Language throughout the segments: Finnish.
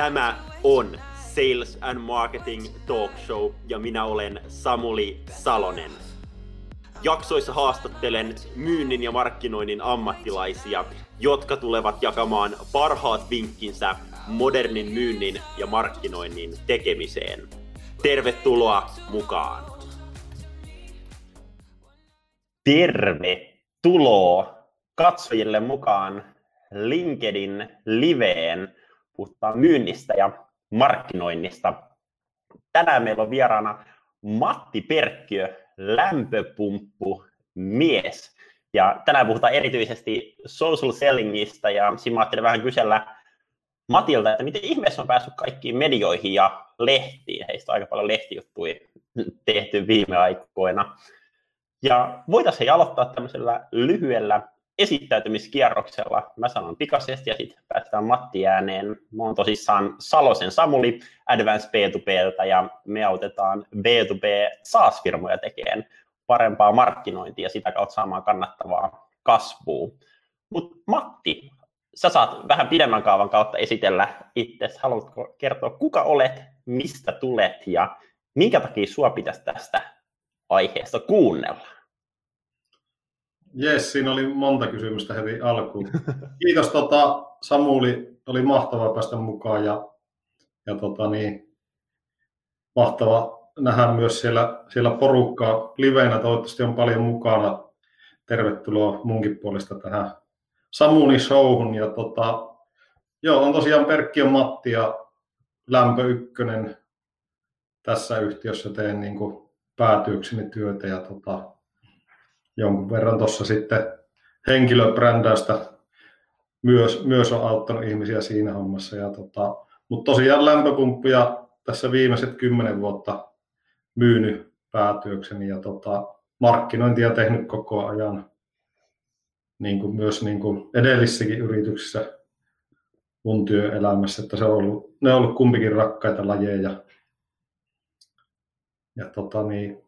Tämä on Sales and Marketing Talk Show ja minä olen Samuli Salonen. Jaksoissa haastattelen myynnin ja markkinoinnin ammattilaisia, jotka tulevat jakamaan parhaat vinkkinsä modernin myynnin ja markkinoinnin tekemiseen. Tervetuloa mukaan! Tervetuloa katsojille mukaan LinkedIn liveen. Puhutaan myynnistä ja markkinoinnista. Tänään meillä on vieraana Matti Perkkiö, lämpöpumppu mies. Ja tänään puhutaan erityisesti social sellingista ja siinä mä ajattelin vähän kysellä Matilta, että miten ihmeessä on päässyt kaikkiin medioihin ja lehtiin. Heistä on aika paljon lehtijuttuja tehty viime aikoina. Ja voitaisiin aloittaa tämmöisellä lyhyellä esittäytymiskierroksella. Mä sanon pikaisesti ja sitten päästään Matti ääneen. Mä oon tosissaan Salosen Samuli Advanced B2Bltä ja me autetaan B2B SaaS-firmoja tekemään parempaa markkinointia ja sitä kautta saamaan kannattavaa kasvua. Mutta Matti, sä saat vähän pidemmän kaavan kautta esitellä itse. Haluatko kertoa, kuka olet, mistä tulet ja minkä takia sua pitäisi tästä aiheesta kuunnella? Jes, siinä oli monta kysymystä heti alkuun. Kiitos tota, Samuli, oli mahtavaa päästä mukaan ja, ja tota, niin, mahtava nähdä myös siellä, siellä porukkaa liveenä. Toivottavasti on paljon mukana. Tervetuloa munkin puolesta tähän Samuni showhun. Ja tota, joo, on tosiaan Perkki ja Matti ja Lämpö Ykkönen tässä yhtiössä teen niin kuin päätyykseni työtä ja tota, jonkun verran tuossa sitten henkilöbrändäystä myös, myös on auttanut ihmisiä siinä hommassa. Ja tota, mutta tosiaan lämpöpumppuja tässä viimeiset kymmenen vuotta myynyt päätyökseni ja tota, markkinointia tehnyt koko ajan niin kuin myös niin kuin edellisissäkin yrityksissä mun työelämässä, että se on ollut, ne on ollut kumpikin rakkaita lajeja. Ja tota niin,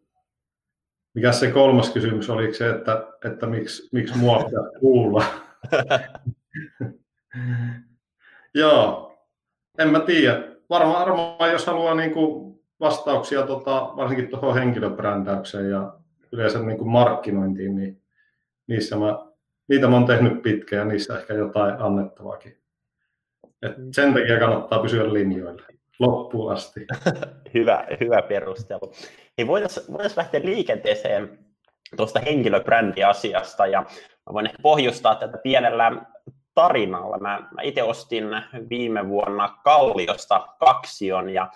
mikä se kolmas kysymys oli se, että, että miksi, miksi mua pitää kuulla? Joo, en mä tiedä. Varmaan, varmaan jos haluaa niin kuin vastauksia tota, varsinkin tuohon henkilöbrändäykseen ja yleensä niin kuin markkinointiin, niin niissä mä, niitä mä oon tehnyt pitkään ja niissä ehkä jotain annettavaakin. Et sen takia kannattaa pysyä linjoilla loppuun asti. hyvä, hyvä perustelu. Niin voitaisiin voitais lähteä liikenteeseen tuosta henkilöbrändiasiasta ja mä voin ehkä pohjustaa tätä pienellä tarinalla. Mä, mä itse ostin viime vuonna Kalliosta kaksion ja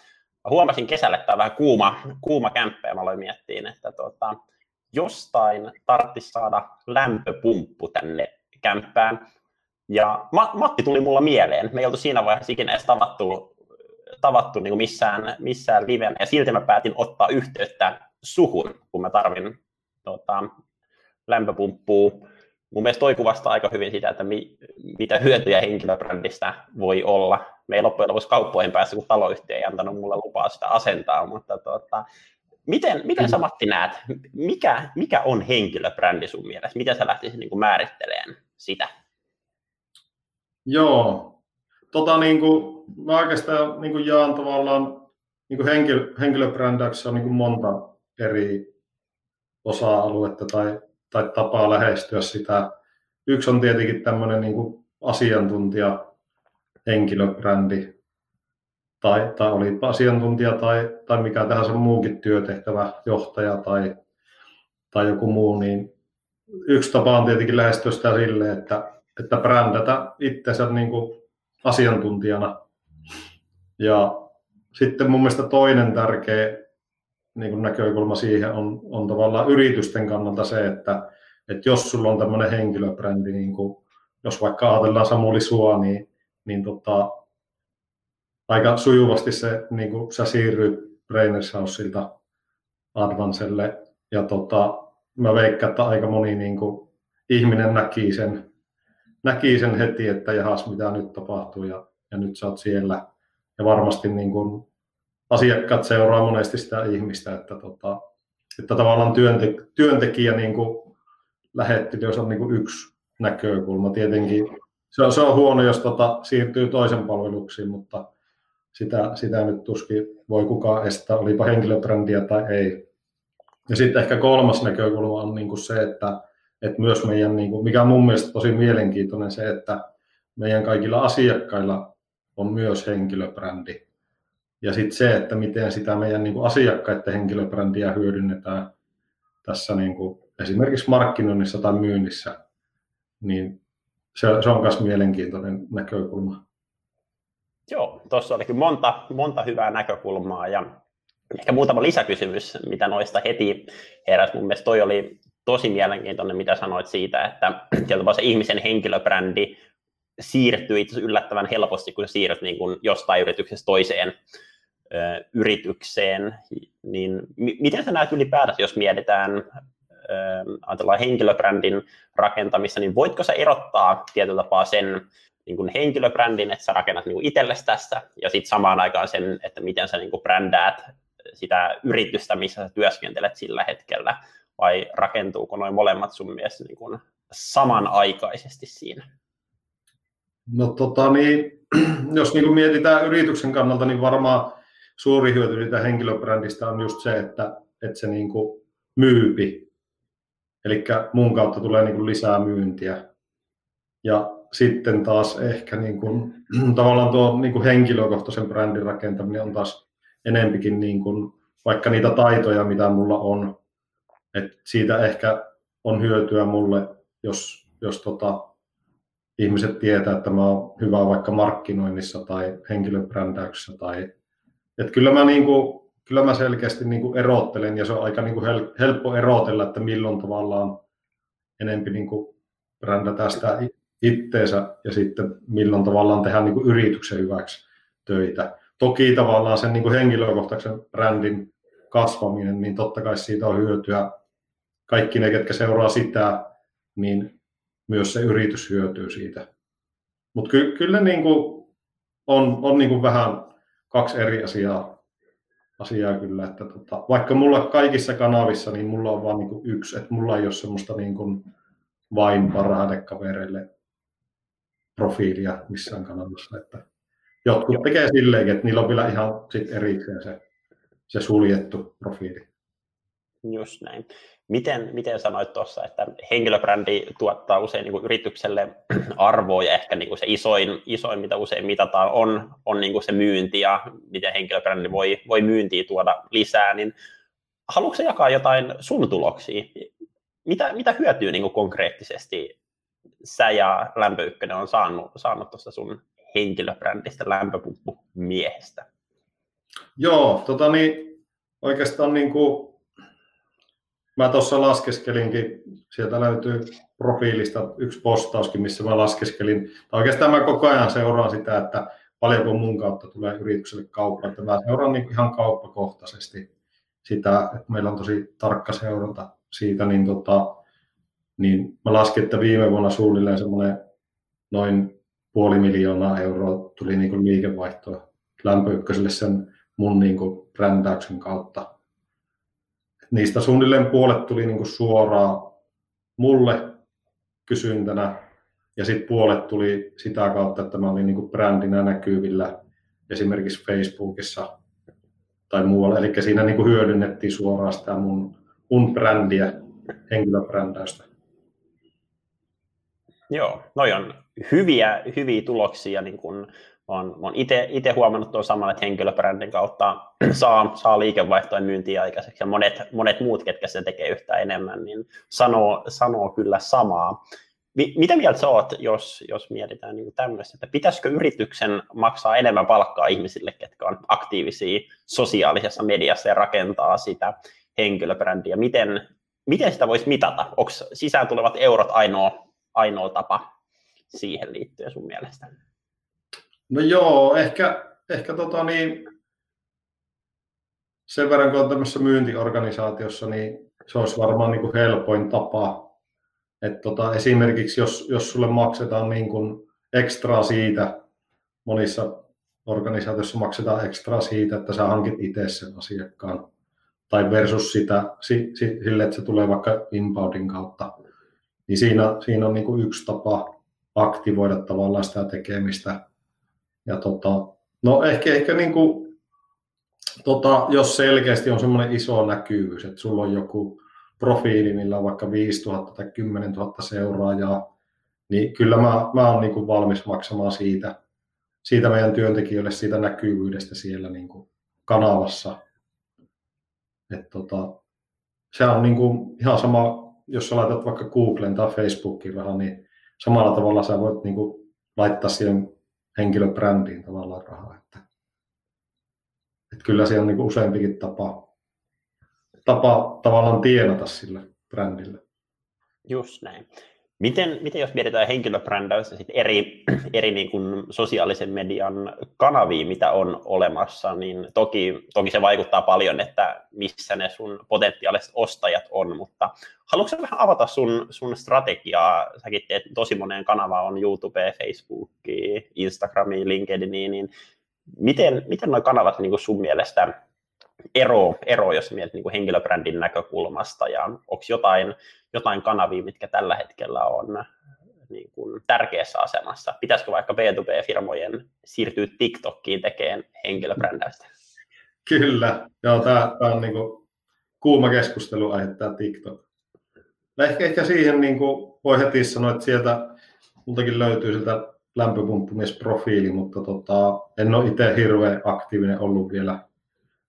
huomasin kesällä, että tämä on vähän kuuma, kuuma kämppä ja mä aloin miettiä, että tota, jostain tarvitsisi saada lämpöpumppu tänne kämppään. Ja Matti tuli mulla mieleen. Me ei oltu siinä vaiheessa ikinä edes tavattu tavattu niin kuin missään, missään livenä, ja silti mä päätin ottaa yhteyttä suhun, kun mä tarvin tota, lämpöpumppua. Mun mielestä toi kuvastaa aika hyvin sitä, että mi, mitä hyötyjä henkilöbrändistä voi olla. Me ei loppujen lopuksi kauppoihin päässä, kun taloyhtiö ei antanut mulle lupaa sitä asentaa, mutta tota, miten, miten sä Matti näet, mikä, mikä on henkilöbrändi sun mielestä? Miten sä lähtisit niin määrittelemään sitä? Joo, tota, niin kuin, mä oikeastaan niin kuin jaan tavallaan niin kuin henkilö, henkilöbrändäyksessä on niin kuin monta eri osa-aluetta tai, tai tapaa lähestyä sitä. Yksi on tietenkin tämmöinen niin kuin asiantuntija henkilöbrändi, tai, tai oli asiantuntija tai, tai mikä tahansa muukin työtehtävä, johtaja tai, tai joku muu, niin yksi tapa on tietenkin lähestyä sitä silleen, että, että brändätä itsensä niin kuin asiantuntijana. Ja sitten mun mielestä toinen tärkeä niin kuin näkökulma siihen on, on tavallaan yritysten kannalta se, että, että jos sulla on tämmöinen henkilöbrändi, niin kuin, jos vaikka ajatellaan Samuli Sua, niin, niin tota, aika sujuvasti se, niin kuin sä siirryt Brainers Houseilta Advancelle, ja tota, mä veikkaan, että aika moni niin kuin, ihminen näki sen näki sen heti, että jahas, mitä nyt tapahtuu ja, ja nyt sä oot siellä. Ja varmasti niin kun asiakkaat seuraa monesti sitä ihmistä, että, tota, että tavallaan työnte, työntekijä niin jos on niin yksi näkökulma. Tietenkin se on, se on huono, jos tota, siirtyy toisen palveluksiin, mutta, sitä, sitä nyt tuskin voi kukaan estää, olipa henkilöbrändiä tai ei. Ja sitten ehkä kolmas näkökulma on niin kuin se, että, että myös meidän, niin kuin, mikä on mun mielestä tosi mielenkiintoinen se, että meidän kaikilla asiakkailla on myös henkilöbrändi. Ja sitten se, että miten sitä meidän niin kuin asiakkaiden henkilöbrändiä hyödynnetään tässä niin kuin esimerkiksi markkinoinnissa tai myynnissä, niin se, se on myös mielenkiintoinen näkökulma. Joo, tuossa olikin monta, monta hyvää näkökulmaa ja ehkä muutama lisäkysymys, mitä noista heti heräsi. Mun mielestä toi oli tosi mielenkiintoinen, mitä sanoit siitä, että se ihmisen henkilöbrändi siirtyy itse yllättävän helposti, kun siirryt niin kuin jostain yrityksestä toiseen ö, yritykseen. Niin m- miten sä näet ylipäätänsä, jos mietitään ajatellaan henkilöbrändin rakentamissa, niin voitko sä erottaa tietyllä tapaa sen niin kuin henkilöbrändin, että sä rakennat niin itsellesi tässä, ja sitten samaan aikaan sen, että miten sä niin kuin brändäät sitä yritystä, missä sä työskentelet sillä hetkellä, vai rakentuuko noin molemmat sun mielestä niin kuin samanaikaisesti siinä? No tota niin, jos niin kuin mietitään yrityksen kannalta, niin varmaan suuri hyöty siitä henkilöbrändistä on just se, että, että se niin kuin myypi. Eli mun kautta tulee niin kuin lisää myyntiä. Ja sitten taas ehkä niin kuin, tavallaan tuo niin kuin henkilökohtaisen brändin rakentaminen on taas enempikin niin kuin, vaikka niitä taitoja, mitä mulla on. Et siitä ehkä on hyötyä mulle, jos, jos tota, ihmiset tietää, että mä oon hyvä vaikka markkinoinnissa tai henkilöbrändäyksessä. Tai, et kyllä, mä niin kuin, kyllä mä selkeästi niin kuin erottelen ja se on aika niin kuin helppo erotella, että milloin tavallaan enempi niin kuin brändätään sitä itteensä ja sitten milloin tavallaan tehdään niin kuin yrityksen hyväksi töitä. Toki tavallaan sen niin kuin henkilökohtaisen brändin kasvaminen, niin totta kai siitä on hyötyä. Kaikki ne, ketkä seuraa sitä, niin myös se yritys hyötyy siitä. Mutta ky- kyllä niin kuin on, on niin kuin vähän kaksi eri asiaa, asiaa kyllä, että tota, vaikka mulla kaikissa kanavissa, niin mulla on vain niin yksi, että mulla ei ole semmoista niin kuin vain parhaille kavereille profiilia missään kanavassa. Että jotkut tekee silleen, että niillä on vielä ihan sit erikseen se, se suljettu profiili. Just näin. Miten, miten sanoit tuossa, että henkilöbrändi tuottaa usein niin kuin yritykselle arvoa ja ehkä niin kuin se isoin, isoin, mitä usein mitataan, on, on niin kuin se myynti ja miten henkilöbrändi voi, voi myyntiä tuoda lisää, niin haluatko jakaa jotain sun tuloksia? Mitä, mitä hyötyy niin kuin konkreettisesti sä ja Lämpö Ykkönen on saanut, saanut tuosta sun henkilöbrändistä lämpöpumppu miehestä? Joo, tota niin, oikeastaan niin kuin, mä tuossa laskeskelinkin, sieltä löytyy profiilista yksi postauskin, missä mä laskeskelin, tai oikeastaan mä koko ajan seuraan sitä, että paljonko mun kautta tulee yritykselle kauppa, että mä seuraan niin ihan kauppakohtaisesti sitä, että meillä on tosi tarkka seuranta siitä, niin tota, niin mä laskin, että viime vuonna suunnilleen semmoinen noin puoli miljoonaa euroa tuli niin kuin liikevaihtoa lämpöykköselle sen mun niin kuin brändäyksen kautta. Niistä suunnilleen puolet tuli niin kuin suoraan mulle kysyntänä ja sitten puolet tuli sitä kautta, että mä olin niin kuin brändinä näkyvillä esimerkiksi Facebookissa tai muualla. Eli siinä niin kuin hyödynnettiin suoraan sitä mun, mun brändiä, henkilöbrändäystä. Joo, noi on hyviä, hyviä tuloksia. Niin kun on, on itse huomannut tuon saman, että henkilöbrändin kautta saa, saa liikevaihtoa myyntiä aikaiseksi ja monet, monet muut, ketkä se tekee yhtä enemmän, niin sanoo, sanoo kyllä samaa. Mitä mieltä sä oot, jos, jos mietitään niin tämmöistä, että pitäisikö yrityksen maksaa enemmän palkkaa ihmisille, ketkä on aktiivisia sosiaalisessa mediassa ja rakentaa sitä henkilöbrändiä? Miten, miten sitä voisi mitata? Onko sisään tulevat eurot ainoa ainoa tapa siihen liittyen sun mielestä? No joo, ehkä, ehkä tota niin, sen verran kun on tämmöisessä myyntiorganisaatiossa, niin se olisi varmaan niin kuin helpoin tapa. että tota, esimerkiksi jos, jos sulle maksetaan niin kuin ekstraa siitä, monissa organisaatioissa maksetaan ekstraa siitä, että sä hankit itse sen asiakkaan, tai versus sitä, si, si, sille, että se tulee vaikka inboundin kautta niin siinä, siinä on niin kuin yksi tapa aktivoida tavallaan sitä tekemistä. Ja tota, No ehkä, ehkä niin kuin, tota, jos selkeästi on semmoinen iso näkyvyys, että sulla on joku profiili, millä on vaikka 5000 tai 10 000 seuraajaa, niin kyllä mä, mä oon niin valmis maksamaan siitä, siitä meidän työntekijöille siitä näkyvyydestä siellä niin kuin kanavassa. Et tota, se on niin kuin ihan sama, jos sä laitat vaikka Googlen tai Facebookin rahaa, niin samalla tavalla sä voit niin kuin laittaa siihen henkilöbrändiin tavallaan rahaa. Että, että kyllä se on niin useampikin tapa, tapa tavallaan tienata sillä brändillä. Just näin. Miten, miten jos mietitään henkilöbrändäystä sit eri, eri niin kuin sosiaalisen median kanavia, mitä on olemassa, niin toki, toki se vaikuttaa paljon, että missä ne sun potentiaaliset ostajat on, mutta haluatko vähän avata sun, sun strategiaa? Säkin teet tosi moneen kanavaan, on YouTube, Facebook, Instagrami, LinkedIn, niin miten, miten nuo kanavat niin kuin sun mielestä ero, ero jos mietit niin kuin henkilöbrändin näkökulmasta, ja onko jotain, jotain kanavia, mitkä tällä hetkellä on niin kuin tärkeässä asemassa? Pitäisikö vaikka B2B-firmojen siirtyä TikTokkiin tekemään henkilöbrändäystä? Kyllä, joo, tämä, tämä on niin kuin kuuma keskustelu aiheuttaa TikTok. No ehkä, ehkä siihen niin kuin voi heti sanoa, että sieltä multakin löytyy siltä lämpöpumppumiesprofiili, mutta tota, en ole itse hirveän aktiivinen ollut vielä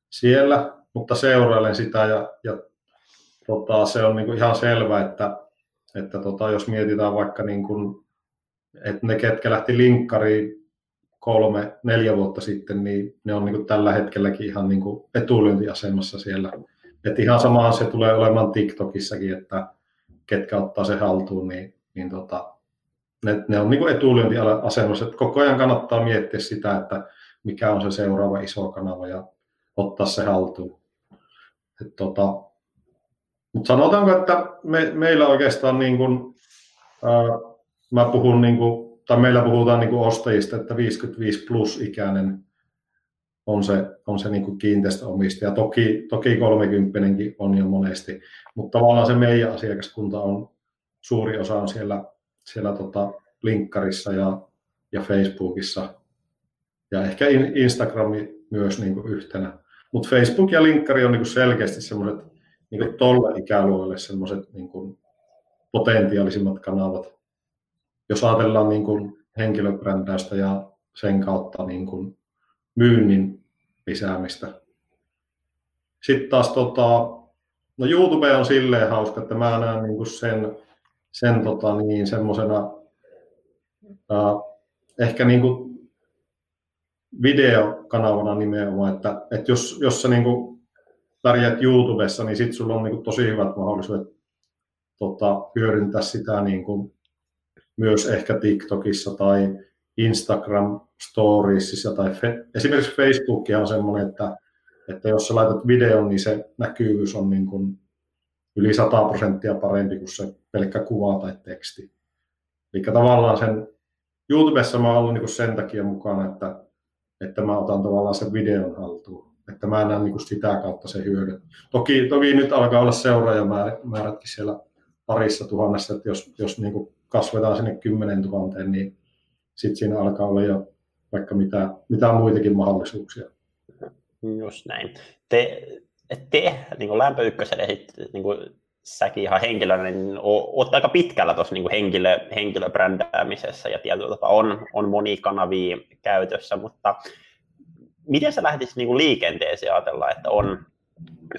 siellä, mutta seurailen sitä ja, ja tota, se on niin kuin ihan selvä, että, että tota, jos mietitään vaikka niin kuin, että ne, ketkä lähti linkkariin kolme, neljä vuotta sitten, niin ne on niin kuin tällä hetkelläkin ihan niin kuin etulyöntiasemassa siellä. Et ihan samahan se tulee olemaan TikTokissakin, että ketkä ottaa se haltuun, niin, niin tota, ne, ne on niin kuin etulyöntiasemassa. Et koko ajan kannattaa miettiä sitä, että mikä on se seuraava iso kanava ja ottaa se haltuun. Et tota, mutta sanotaanko, että me, meillä oikeastaan niin kuin, ää, mä puhun niin kuin, tai meillä puhutaan niin kuin ostajista, että 55 plus ikäinen on se, on se niin kuin kiinteistöomistaja. Toki, toki 30 on jo monesti, mutta tavallaan se meidän asiakaskunta on, suuri osa on siellä, siellä tota linkkarissa ja, ja Facebookissa ja ehkä Instagrami myös niin kuin yhtenä. Mutta Facebook ja linkkari on niin selkeästi semmoiset niin tolle ikäluoille semmoiset niin potentiaalisimmat kanavat. Jos ajatellaan niin henkilöbrändäystä ja sen kautta niin kuin myynnin lisäämistä. Sitten taas tota, no YouTube on silleen hauska, että mä näen niin kuin sen, sen tota, niin, semmoisena ehkä niin kuin videokanavana nimenomaan, että, että jos, jos sä niin kuin pärjät YouTubessa, niin sitten sulla on niin kuin tosi hyvät mahdollisuudet tota, hyödyntää sitä niin kuin myös ehkä TikTokissa tai Instagram Storiesissa tai fe- esimerkiksi Facebook on semmoinen, että, että jos sä laitat videon, niin se näkyvyys on niin kuin yli 100 prosenttia parempi kuin se pelkkä kuva tai teksti. Eli tavallaan sen YouTubessa mä oon ollut niin sen takia mukana, että, että mä otan tavallaan sen videon haltuun. Että mä näen niin sitä kautta se hyödy. Toki, toki nyt alkaa olla seuraajamäärätkin siellä parissa tuhannessa, että jos, jos niin kuin kasvetaan sinne 10 000, niin sitten siinä alkaa olla jo vaikka mitä, mitä muitakin mahdollisuuksia. Just näin. Te, te niin kuin lämpö ykkösen, niin kuin säkin ihan henkilönä, niin olette aika pitkällä tuossa niin henkilö, henkilöbrändäämisessä ja tietyllä tapaa on, on monikanavia käytössä, mutta miten sä lähtisit niin liikenteeseen ajatella, että on,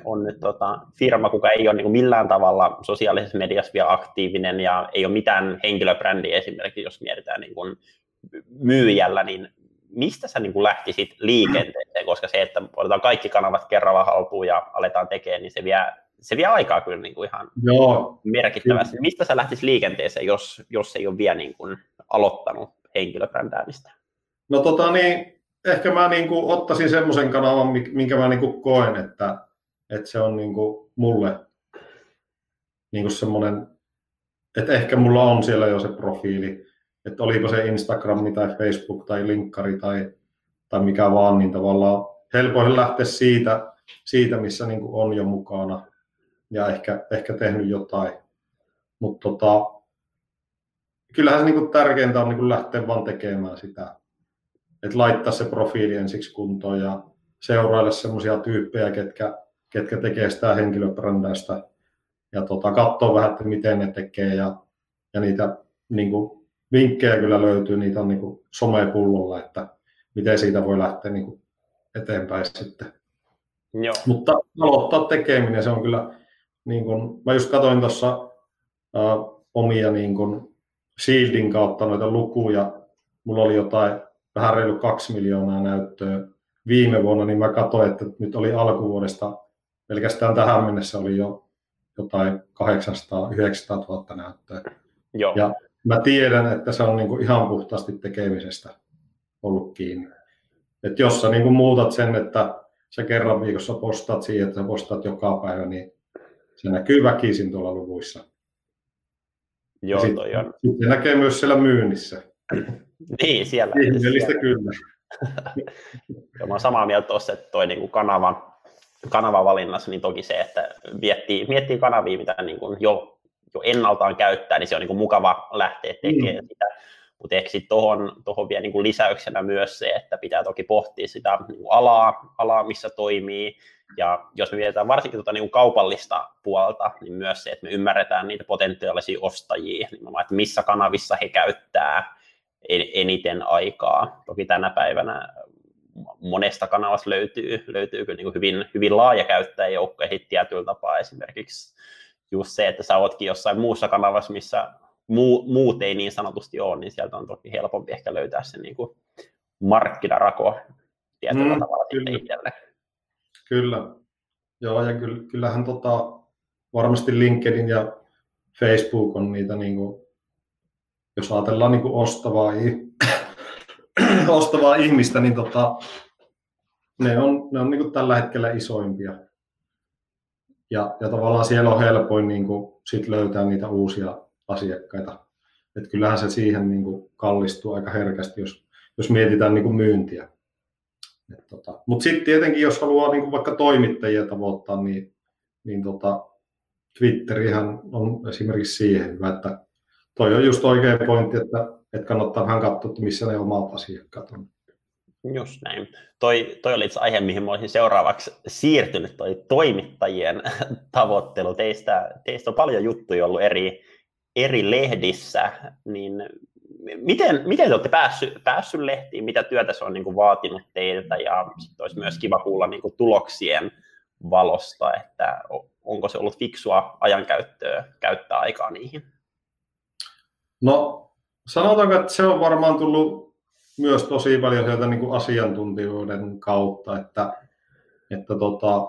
on nyt tota, firma, kuka ei ole niin millään tavalla sosiaalisessa mediassa vielä aktiivinen ja ei ole mitään henkilöbrändiä esimerkiksi, jos mietitään niin kuin myyjällä, niin mistä sä niin lähtisit liikenteeseen, koska se, että otetaan kaikki kanavat kerralla haltuun ja aletaan tekemään, niin se vie, se vie aikaa kyllä niin kuin ihan Joo. merkittävästi. Kyllä. Mistä sä lähtisit liikenteeseen, jos, jos ei ole vielä niin kuin aloittanut henkilöbrändäämistä? No tota niin, ehkä mä niin kuin ottaisin semmoisen kanavan, minkä mä niin kuin koen, että, että se on niin kuin mulle niin kuin semmoinen, että ehkä mulla on siellä jo se profiili, että olipa se Instagram tai Facebook tai linkkari tai, tai mikä vaan, niin tavallaan helpoin lähteä siitä, siitä missä niin kuin on jo mukana ja ehkä, ehkä tehnyt jotain. Mutta tota, kyllähän se niin kuin tärkeintä on niin kuin lähteä vaan tekemään sitä että laittaa se profiili ensiksi kuntoon ja seurailla semmoisia tyyppejä, ketkä, ketkä tekee sitä henkilöbrändäystä ja tota, katsoa vähän, että miten ne tekee ja, ja niitä niin kuin, vinkkejä kyllä löytyy, niitä on niin kuin, somepullolla, että miten siitä voi lähteä niin kuin, eteenpäin sitten. Joo. Mutta aloittaa tekeminen, se on kyllä, niin kuin, mä just katsoin tuossa omia niin kuin, Shieldin kautta noita lukuja, mulla oli jotain vähän reilu kaksi miljoonaa näyttöä viime vuonna, niin mä katsoin, että nyt oli alkuvuodesta, pelkästään tähän mennessä oli jo jotain 800-900 000 näyttöä. Joo. Ja mä tiedän, että se on niin kuin ihan puhtaasti tekemisestä ollut kiinni. Et jos sä niin kuin muutat sen, että sä kerran viikossa postaat siihen, että sä postaat joka päivä, niin se näkyy väkisin tuolla luvuissa. Joo, sit, toi on. Sitten näkee myös siellä myynnissä. Niin, siellä. Ihmeellistä siellä. kyllä. ja mä olen samaa mieltä tuossa, että toi niin kuin kanava, kanavavalinnassa, niin toki se, että miettii, miettii kanavia, mitä niin kuin jo, jo ennaltaan käyttää, niin se on niin kuin mukava lähteä tekemään mm. sitä. Mutta ehkä sitten tuohon, tohon vielä niin kuin lisäyksenä myös se, että pitää toki pohtia sitä niin kuin alaa, alaa, missä toimii. Ja jos me mietitään varsinkin tuota niin kaupallista puolta, niin myös se, että me ymmärretään niitä potentiaalisia ostajia, niin että missä kanavissa he käyttää eniten aikaa. Toki tänä päivänä monesta kanavasta löytyy, löytyy kyllä niin hyvin, hyvin laaja käyttäjäjoukko ja tietyllä tapaa esimerkiksi just se, että sä ootkin jossain muussa kanavassa, missä muu, muut ei niin sanotusti ole, niin sieltä on toki helpompi ehkä löytää se niin kuin markkinarako tietyllä mm, tavalla kyllä. itselle. Kyllä. Joo, ja kyllähän tota, varmasti LinkedIn ja Facebook on niitä niin kuin jos ajatellaan niin kuin ostavaa, ostavaa ihmistä, niin tota, ne on, ne on niin kuin tällä hetkellä isoimpia. Ja, ja tavallaan siellä on helpoin niin kuin sit löytää niitä uusia asiakkaita. Et kyllähän se siihen niin kuin kallistuu aika herkästi, jos, jos mietitään niin kuin myyntiä. Tota, Mutta sitten tietenkin, jos haluaa niin kuin vaikka toimittajia tavoittaa, niin, niin tota, Twitterihän on esimerkiksi siihen hyvä, että toi on just oikea pointti, että, että kannattaa vähän katsoa, että missä ne omat asiakkaat on. Just näin. Toi, toi oli itse aihe, mihin olisin seuraavaksi siirtynyt, toi toimittajien tavoittelu. Teistä, teistä on paljon juttuja ollut eri, eri lehdissä, niin miten, miten te olette päässyt, päässyt lehtiin, mitä työtä se on niin kuin vaatinut teiltä, ja sitten olisi myös kiva kuulla niin kuin tuloksien valosta, että onko se ollut fiksua ajankäyttöä käyttää aikaa niihin? No sanotaanko, että se on varmaan tullut myös tosi paljon sieltä niin kuin asiantuntijoiden kautta, että, että tota,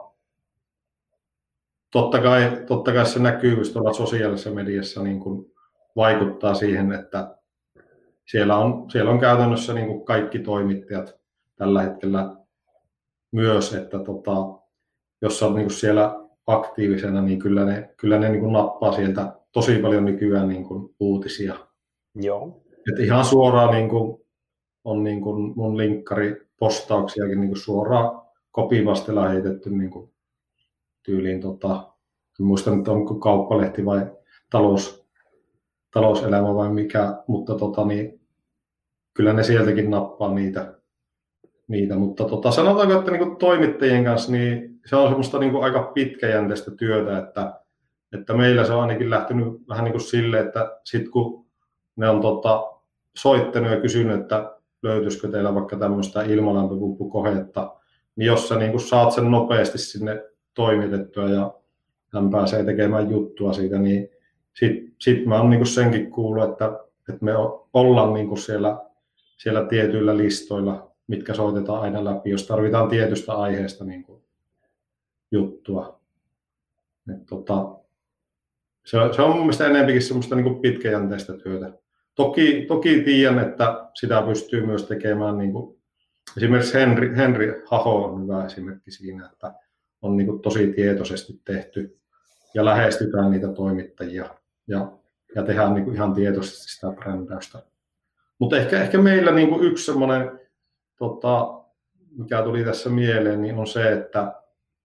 totta, kai, totta kai se näkyvyys tuolla sosiaalisessa mediassa niin kuin vaikuttaa siihen, että siellä on, siellä on käytännössä niin kuin kaikki toimittajat tällä hetkellä myös, että tota, jos on niin kuin siellä aktiivisena, niin kyllä ne, kyllä ne niin kuin nappaa sieltä tosi paljon nykyään niin kuin uutisia. Joo. Et ihan suoraan niin kuin, on niin kuin mun linkkari postauksiakin niin kuin suoraan kopivasti lähetetty niin kuin tyyliin, tota, en muista nyt onko kauppalehti vai talous, talouselämä vai mikä, mutta tota, niin, kyllä ne sieltäkin nappaa niitä, niitä. mutta tota, sanotaanko, että niin toimittajien kanssa niin se on semmoista niin aika pitkäjänteistä työtä, että, että meillä se on ainakin lähtenyt vähän niin kuin sille, että sit kun ne on tota, soittanut ja kysynyt, että löytyisikö teillä vaikka tämmöistä ilmalämpöpumppukohetta, niin jos sä niin saat sen nopeasti sinne toimitettua ja hän pääsee tekemään juttua siitä, niin sitten sit mä oon niin senkin kuullut, että, että me ollaan niin siellä, siellä tietyillä listoilla, mitkä soitetaan aina läpi, jos tarvitaan tietystä aiheesta niin juttua. Et tota, se, se on mun mielestä enemmänkin semmoista niin pitkäjänteistä työtä. Toki, toki tiedän, että sitä pystyy myös tekemään, niin kuin, esimerkiksi Henri, Henri Haho on hyvä esimerkki siinä, että on niin kuin tosi tietoisesti tehty ja lähestytään niitä toimittajia ja, ja tehdään niin kuin ihan tietoisesti sitä brändäystä. Mutta ehkä, ehkä meillä niin kuin yksi semmoinen, tota, mikä tuli tässä mieleen, niin on se, että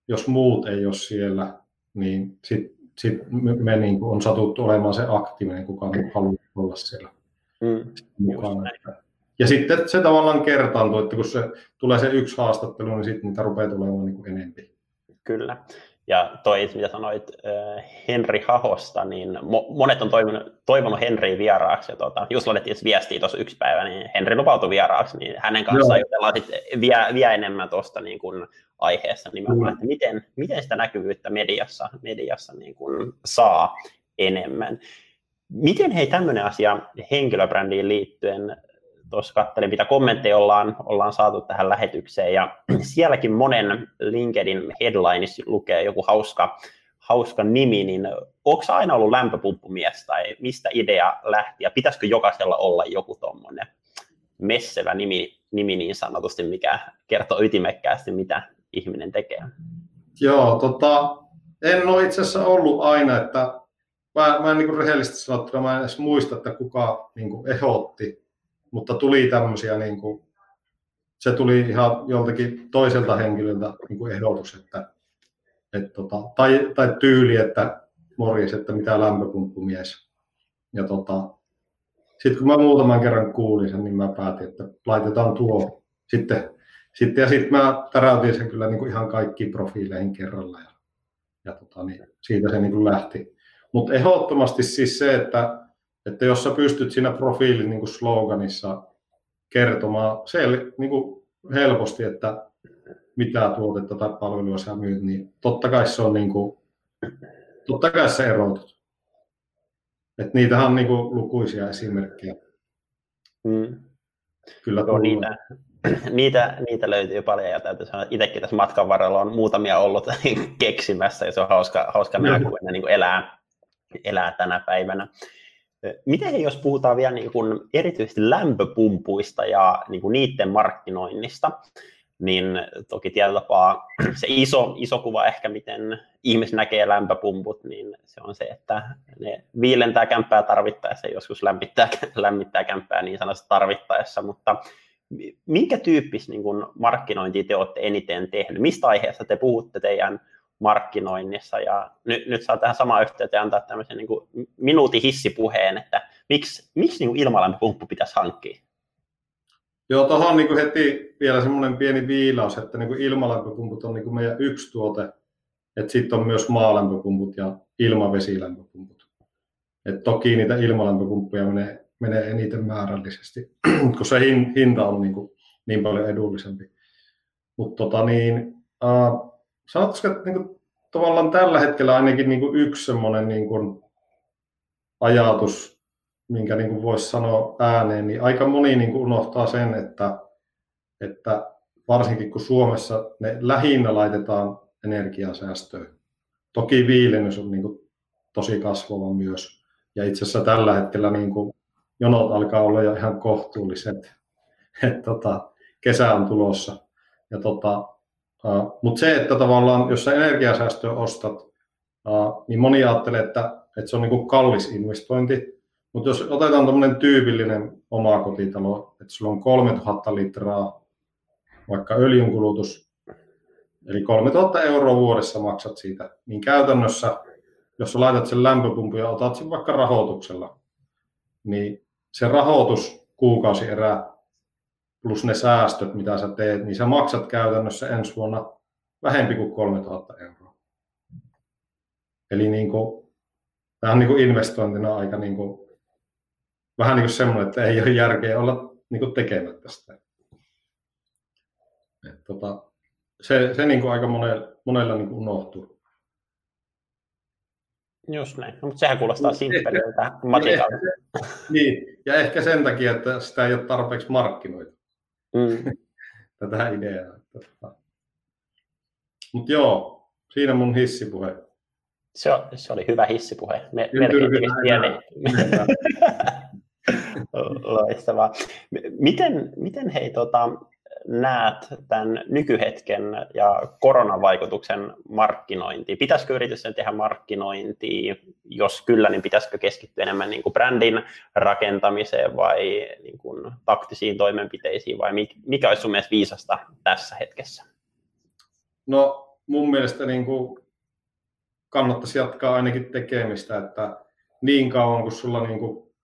jos muut ei ole siellä, niin sitten sit me, niin kuin on satuttu olemaan se aktiivinen, kuka haluaa olla siellä mm, mukana. Ja sitten se tavallaan kertaantuu, että kun se tulee se yksi haastattelu, niin sitten niitä rupeaa tulemaan niin kuin enemmän. Kyllä. Ja toi, mitä sanoit äh, Henri Hahosta, niin monet on toivonut, toivonut Henriin vieraaksi. Ja tuota, just laitettiin viestiä tuossa yksi päivä, niin Henri lupautui vieraaksi, niin hänen kanssaan jutellaan sitten vielä, vielä enemmän tuosta niin kuin aiheessa nimenomaan, että miten, miten sitä näkyvyyttä mediassa, mediassa niin kuin saa enemmän. Miten hei tämmöinen asia henkilöbrändiin liittyen, tuossa katselin, mitä kommentteja ollaan, ollaan saatu tähän lähetykseen, ja sielläkin monen LinkedIn headlineissa lukee joku hauska, hauska nimi, niin onko aina ollut lämpöpumppumies, tai mistä idea lähti, ja pitäisikö jokaisella olla joku tuommoinen messevä nimi, nimi niin sanotusti, mikä kertoo ytimekkäästi, mitä ihminen tekee? Joo, tota, en ole itse asiassa ollut aina, että mä, mä en niin rehellisesti sanottuna, mä en edes muista, että kuka niin kuin ehdotti, mutta tuli tämmöisiä, niin kuin, se tuli ihan joltakin toiselta henkilöltä niin kuin ehdotus, että, että tota, tai, tai tyyli, että morjes, että mitä lämpöpumppumies. Ja tota, sitten kun mä muutaman kerran kuulin sen, niin mä päätin, että laitetaan tuo sitten. sitten ja sitten mä täräytin sen kyllä niin kuin ihan kaikkiin profiileihin kerralla. Ja, ja tota, niin siitä se niin kuin lähti. Mutta ehdottomasti siis se, että, että jos sä pystyt siinä profiilin niin kuin sloganissa kertomaan sel, niin kuin helposti, että mitä tuotetta tai palvelua sä myyt, niin totta kai se on niin kuin, totta kai se erotut. Et niitähän on niin kuin lukuisia esimerkkejä. Mm. Kyllä Joo, niitä, niitä, niitä löytyy paljon ja täytyy sanoa, että itsekin tässä matkan varrella on muutamia ollut keksimässä ja se on hauska, hauska nähdä, kun ne niin elää, elää tänä päivänä. Miten jos puhutaan vielä niin kuin erityisesti lämpöpumpuista ja niin kuin niiden markkinoinnista, niin toki tietyllä tapaa se iso, iso kuva ehkä, miten ihmiset näkee lämpöpumput, niin se on se, että ne viilentää kämppää tarvittaessa, joskus lämmittää, lämmittää kämppää niin sanotusti tarvittaessa, mutta minkä tyyppistä niin kuin markkinointia te olette eniten tehnyt? Mistä aiheesta te puhutte teidän markkinoinnissa. Ja nyt, nyt saa tähän samaan yhteyteen antaa tämmöisen niin minuutin hissipuheen, että miksi, miksi niin ilmalämpöpumppu pitäisi hankkia? Joo, tuohon niin heti vielä semmoinen pieni viilaus, että niin ilmalämpöpumput on niin meidän yksi tuote, että sitten on myös maalämpöpumput ja ilmavesilämpöpumput. Et toki niitä ilmalämpöpumppuja menee, menee eniten määrällisesti, kun se hinta on niin, kuin niin paljon edullisempi. Mutta tota niin, äh, sanotaanko, että niin kuin, tavallaan tällä hetkellä ainakin niin kuin yksi semmoinen niin kuin ajatus, minkä niin voisi sanoa ääneen, niin aika moni niin kuin unohtaa sen, että, että varsinkin kun Suomessa ne lähinnä laitetaan energiasäästöön. Toki viilennys on niin kuin tosi kasvava myös. Ja itse asiassa tällä hetkellä niin kuin jonot alkaa olla jo ihan kohtuulliset. että tota, kesä on tulossa. Ja tota, mutta se, että tavallaan, jos sä energiasäästöä ostat, niin moni ajattelee, että, että se on niin kallis investointi. Mutta jos otetaan tämmöinen tyypillinen omakotitalo, että sulla on 3000 litraa vaikka öljynkulutus, eli 3000 euroa vuodessa maksat siitä, niin käytännössä, jos sä laitat sen lämpöpumpun ja otat sen vaikka rahoituksella, niin se rahoitus kuukausi erää plus ne säästöt, mitä sä teet, niin sä maksat käytännössä ensi vuonna vähempi kuin 3000 euroa. Eli niin kuin, tämä on niin kuin investointina aika niin kuin, vähän niin kuin semmoinen, että ei ole järkeä olla niin kuin tekemättä sitä. Et tota, se, se niin kuin aika monella, monella niin kuin unohtuu. Just näin. No, mutta sehän kuulostaa simppeliltä matikalta. Niin, ja ehkä sen takia, että sitä ei ole tarpeeksi markkinoita mm. tätä ideaa. Mutta joo, siinä mun hissipuhe. Se, se oli hyvä hissipuhe. Me, pieni. Loistavaa. Miten, miten hei, tota, näet tämän nykyhetken ja koronavaikutuksen markkinointi? Pitäisikö yritysten tehdä markkinointia? Jos kyllä, niin pitäisikö keskittyä enemmän niin kuin brändin rakentamiseen vai niin kuin taktisiin toimenpiteisiin vai mikä olisi sun mielestä viisasta tässä hetkessä? No mun mielestä niin kuin kannattaisi jatkaa ainakin tekemistä, että niin kauan kun sulla niin kuin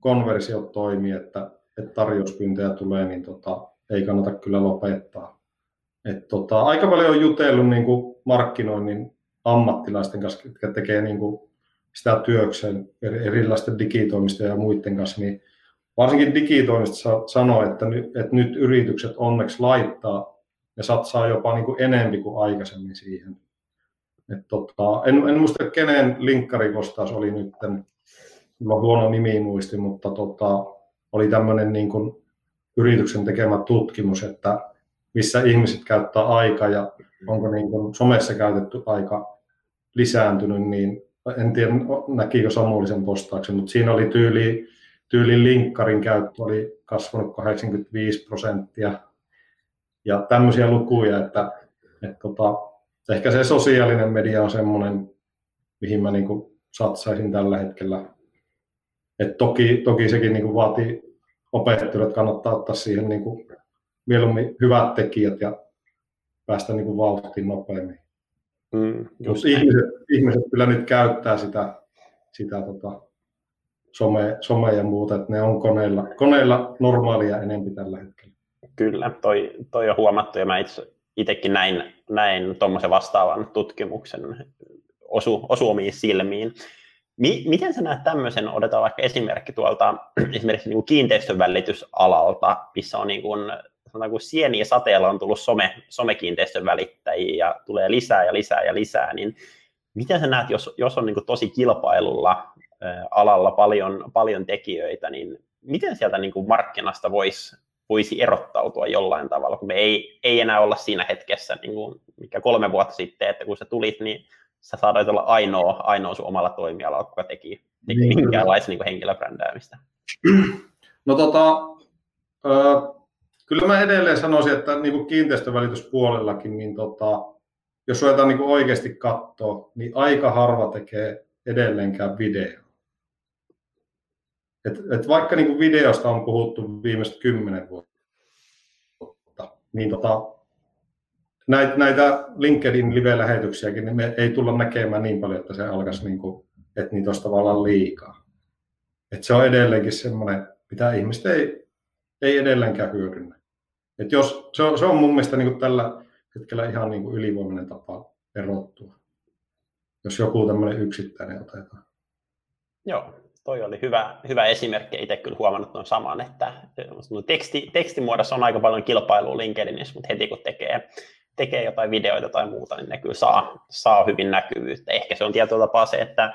konversiot toimii, että että tarjouspyyntöjä tulee, niin tota, ei kannata kyllä lopettaa. Et tota, aika paljon on jutellut niin kuin markkinoinnin ammattilaisten kanssa, jotka tekee niin kuin sitä työkseen erilaisten digitoimistojen ja muiden kanssa, niin varsinkin digitoimisto sanoo, että, nyt, että nyt yritykset onneksi laittaa ja satsaa jopa niin kuin enempi kuin aikaisemmin siihen. Et tota, en, en muista kenen linkkaripostaus oli nyt, mulla on huono nimi muisti, mutta tota, oli tämmöinen niin kuin yrityksen tekemä tutkimus, että missä ihmiset käyttää aikaa ja onko niin kuin somessa käytetty aika lisääntynyt, niin en tiedä näkikö Samuli sen postauksen, mutta siinä oli tyyli, tyyli linkkarin käyttö oli kasvanut 85 prosenttia ja tämmöisiä lukuja, että, että tota, ehkä se sosiaalinen media on semmoinen, mihin mä niin kuin satsaisin tällä hetkellä. Et toki, toki sekin niin kuin vaatii opettajille, että kannattaa ottaa siihen niin kuin mieluummin hyvät tekijät ja päästä niin kuin vauhtiin nopeammin. Mm, Mutta ihmiset, ihmiset kyllä nyt käyttää sitä, sitä tota, some, some ja muuta, että ne on koneilla, koneilla normaalia enemmän tällä hetkellä. Kyllä, toi, toi on huomattu ja mä itse, itsekin näin, näin tuommoisen vastaavan tutkimuksen osu, osu omiin silmiin. Mi, miten sä näet tämmöisen, otetaan vaikka esimerkki tuolta esimerkiksi niin kuin kiinteistön välitysalalta, missä on niin kuin, sanotaan, kun sieni ja sateella on tullut some, somekiinteistön välittäjiä ja tulee lisää ja lisää ja lisää, niin miten sä näet, jos, jos on niin kuin tosi kilpailulla alalla paljon, paljon tekijöitä, niin miten sieltä niin kuin markkinasta voisi voisi erottautua jollain tavalla, kun me ei, ei enää olla siinä hetkessä, niin kuin, mikä kolme vuotta sitten, että kun sä tulit, niin sä saadaan olla ainoa, ainoa sun omalla toimialalla, joka teki, teki niin, minkäänlaista niin henkilöbrändäämistä. No tota, ö, kyllä mä edelleen sanoisin, että niin kuin kiinteistövälityspuolellakin, niin tota, jos ruvetaan niin kuin oikeasti katsoa, niin aika harva tekee edelleenkään video. Et, et vaikka niin kuin videosta on puhuttu viimeiset kymmenen vuotta, niin tota, näitä, näitä LinkedIn live-lähetyksiäkin niin me ei tulla näkemään niin paljon, että se alkaisi, niin kuin, että niitä olisi tavallaan liikaa. Et se on edelleenkin semmoinen, mitä ihmiset ei, ei edelleenkään hyödynnä. Et jos, se, on, se on mun mielestä niin kuin tällä hetkellä ihan niin kuin ylivoimainen tapa erottua, jos joku tämmöinen yksittäinen otetaan. Joo, toi oli hyvä, hyvä esimerkki. Itse kyllä huomannut tuon saman, että teksti, tekstimuodossa on aika paljon kilpailua LinkedInissä, mutta heti kun tekee tekee jotain videoita tai muuta, niin ne kyllä saa, saa hyvin näkyvyyttä. Ehkä se on tietyllä tapaa se, että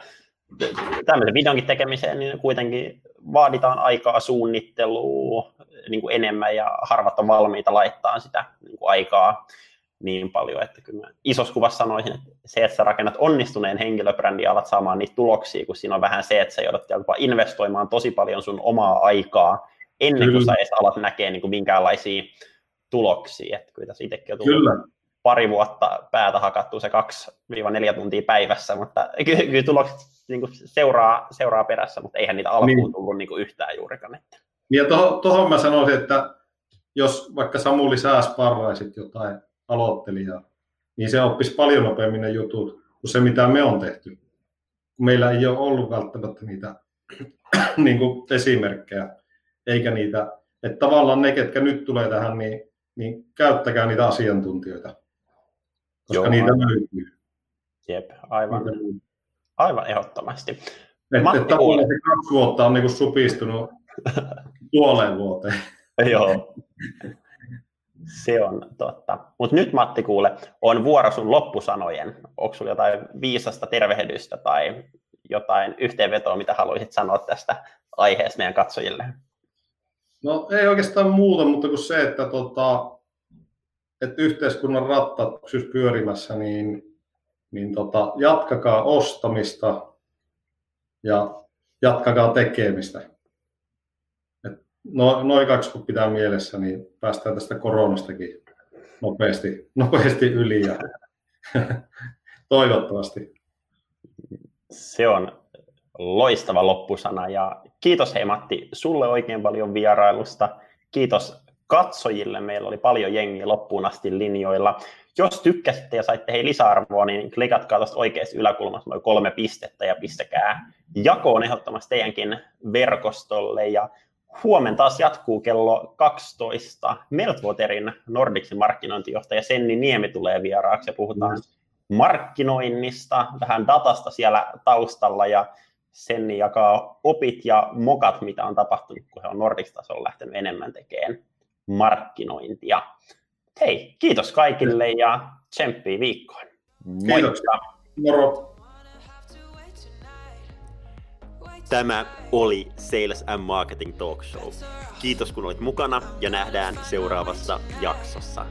tämmöisen videonkin tekemiseen niin kuitenkin vaaditaan aikaa suunnittelua niin kuin enemmän ja harvat on valmiita laittaa sitä niin kuin aikaa niin paljon, että kyllä isossa kuvassa sanoisin, että se, että sä rakennat onnistuneen henkilöbrändin ja alat saamaan niitä tuloksia, kun siinä on vähän se, että sä joudut jopa investoimaan tosi paljon sun omaa aikaa ennen kuin sä edes alat näkee niin kuin minkäänlaisia tuloksia. Että kyllä tässä itsekin on tullut kyllä pari vuotta päätä hakattu se 2-4 tuntia päivässä, mutta kyllä, kyllä tulokset niin kuin seuraa, seuraa perässä, mutta eihän niitä alkuun niin. tullut niin kuin yhtään juurikaan. Ja tuohon, tuohon mä sanoisin, että jos vaikka Samuli sä sparraisit jotain aloittelijaa, niin se oppisi paljon nopeammin ne jutut kuin se, mitä me on tehty. Meillä ei ole ollut välttämättä niitä niin kuin esimerkkejä, eikä niitä, että tavallaan ne, ketkä nyt tulee tähän, niin, niin käyttäkää niitä asiantuntijoita koska Joo, niitä löytyy. Jep, aivan, aivan ehdottomasti. Että Matti, kuule. se kaksi vuotta on niin supistunut puoleen vuoteen. Joo, se on totta. Mutta nyt Matti kuule, on vuoro sun loppusanojen. Onko sulla jotain viisasta tervehdystä tai jotain yhteenvetoa, mitä haluaisit sanoa tästä aiheesta meidän katsojille? No ei oikeastaan muuta, mutta kuin se, että tota, että yhteiskunnan rattat pysyisi pyörimässä, niin, niin tota, jatkakaa ostamista ja jatkakaa tekemistä. Et no, noin kaksi kun pitää mielessä, niin päästään tästä koronastakin nopeasti, nopeasti yli ja toivottavasti. Se on loistava loppusana ja kiitos hei Matti sulle oikein paljon vierailusta. Kiitos katsojille. Meillä oli paljon jengiä loppuun asti linjoilla. Jos tykkäsitte ja saitte hei lisäarvoa, niin klikatkaa tuosta oikeasta yläkulmasta noin kolme pistettä ja pistäkää jakoon ehdottomasti teidänkin verkostolle. Ja huomenna taas jatkuu kello 12. Meltwaterin Nordicsin markkinointijohtaja Senni Niemi tulee vieraaksi ja puhutaan mm. markkinoinnista, vähän datasta siellä taustalla ja Senni jakaa opit ja mokat, mitä on tapahtunut, kun he on Nordics-tasolla lähtenyt enemmän tekemään markkinointia. Hei, kiitos kaikille ja tsemppiä viikkoon. Kiitoksia. Moro. Tämä oli Sales and Marketing Talk Show. Kiitos kun olit mukana ja nähdään seuraavassa jaksossa.